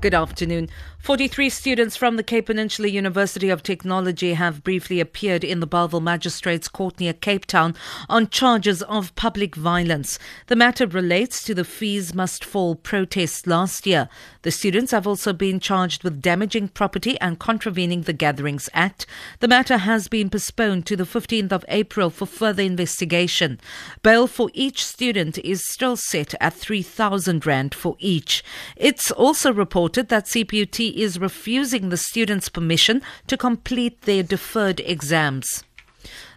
Good afternoon. 43 students from the Cape Peninsula University of Technology have briefly appeared in the Bellville Magistrates Court near Cape Town on charges of public violence. The matter relates to the fees must fall protest last year. The students have also been charged with damaging property and contravening the Gatherings Act. The matter has been postponed to the 15th of April for further investigation. Bail for each student is still set at 3,000 Rand for each. It's also reported that CPUT is refusing the students permission to complete their deferred exams.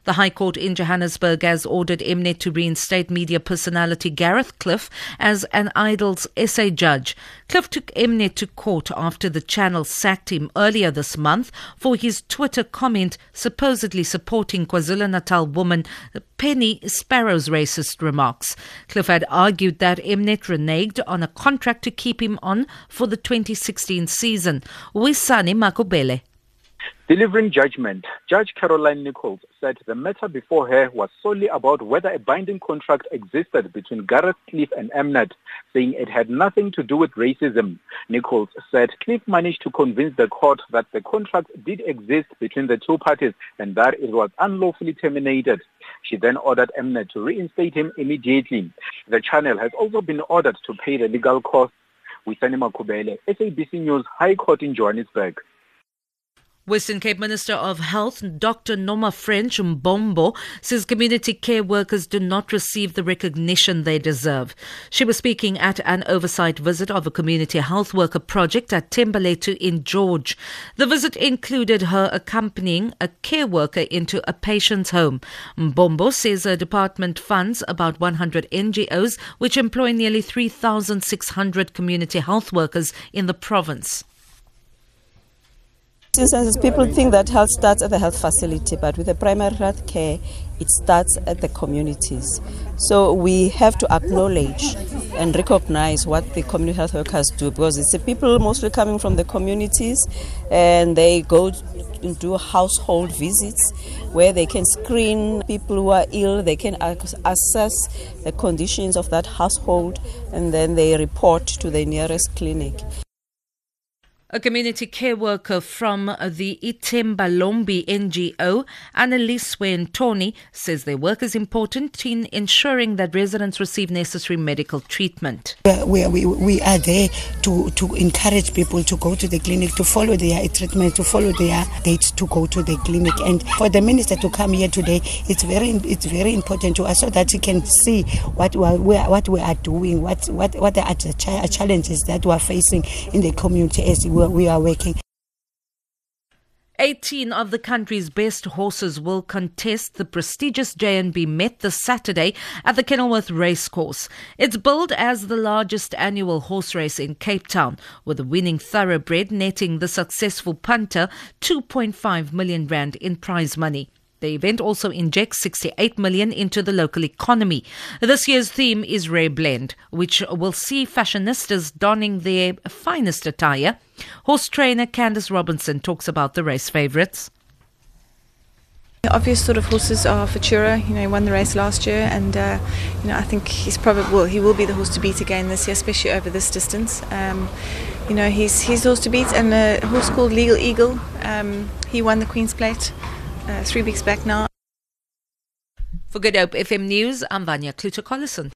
The High Court in Johannesburg has ordered Mnet to reinstate media personality Gareth Cliff as an Idols SA judge. Cliff took Mnet to court after the channel sacked him earlier this month for his Twitter comment supposedly supporting KwaZulu-Natal woman Penny Sparrow's racist remarks. Cliff had argued that Mnet reneged on a contract to keep him on for the 2016 season. Wisani Makubele Delivering judgment, Judge Caroline Nicholls said the matter before her was solely about whether a binding contract existed between Gareth Cliff and Mnet, saying it had nothing to do with racism. Nicholls said Cliff managed to convince the court that the contract did exist between the two parties and that it was unlawfully terminated. She then ordered Mnet to reinstate him immediately. The channel has also been ordered to pay the legal costs. Wisani Makubele, SABC News, High Court in Johannesburg. Western Cape Minister of Health, Dr. Nomafrench Mbombo, says community care workers do not receive the recognition they deserve. She was speaking at an oversight visit of a community health worker project at Thembalethu in George. The visit included her accompanying a care worker into a patient's home. Mbombo says her department funds about 100 NGOs which employ nearly 3,600 community health workers in the province instances, people think that health starts at the health facility, but with the primary health care, it starts at the communities. So we have to acknowledge and recognize what the community health workers do because it's the people mostly coming from the communities and they go and do household visits where they can screen people who are ill, they can assess the conditions of that household, and then they report to the nearest clinic. A community care worker from the Itembalombi NGO, Annalise Tony, says their work is important in ensuring that residents receive necessary medical treatment. We, we, we are there to, to encourage people to go to the clinic, to follow their treatment, to follow their dates to go to the clinic. And for the minister to come here today, it's very, it's very important to us so that he can see what we are, what we are doing, what, what, what are the challenges that we are facing in the community as we are working. 18 of the country's best horses will contest the prestigious J&B Met this Saturday at the Kenilworth Racecourse. It's billed as the largest annual horse race in Cape Town, with the winning thoroughbred netting the successful punter 2.5 million rand in prize money. The event also injects 68 million into the local economy. This year's theme is Rare Blend, which will see fashionistas donning their finest attire. Horse trainer Candice Robinson talks about the race favourites. The obvious sort of horses are Futura. You know, he won the race last year, and uh, you know I think he's probably well, he will be the horse to beat again this year, especially over this distance. Um, you know, he's he's the horse to beat, and a horse called Legal Eagle. Um, he won the Queen's Plate uh, three weeks back now. For Good Hope FM News, I'm Vanya Kluter-Collison.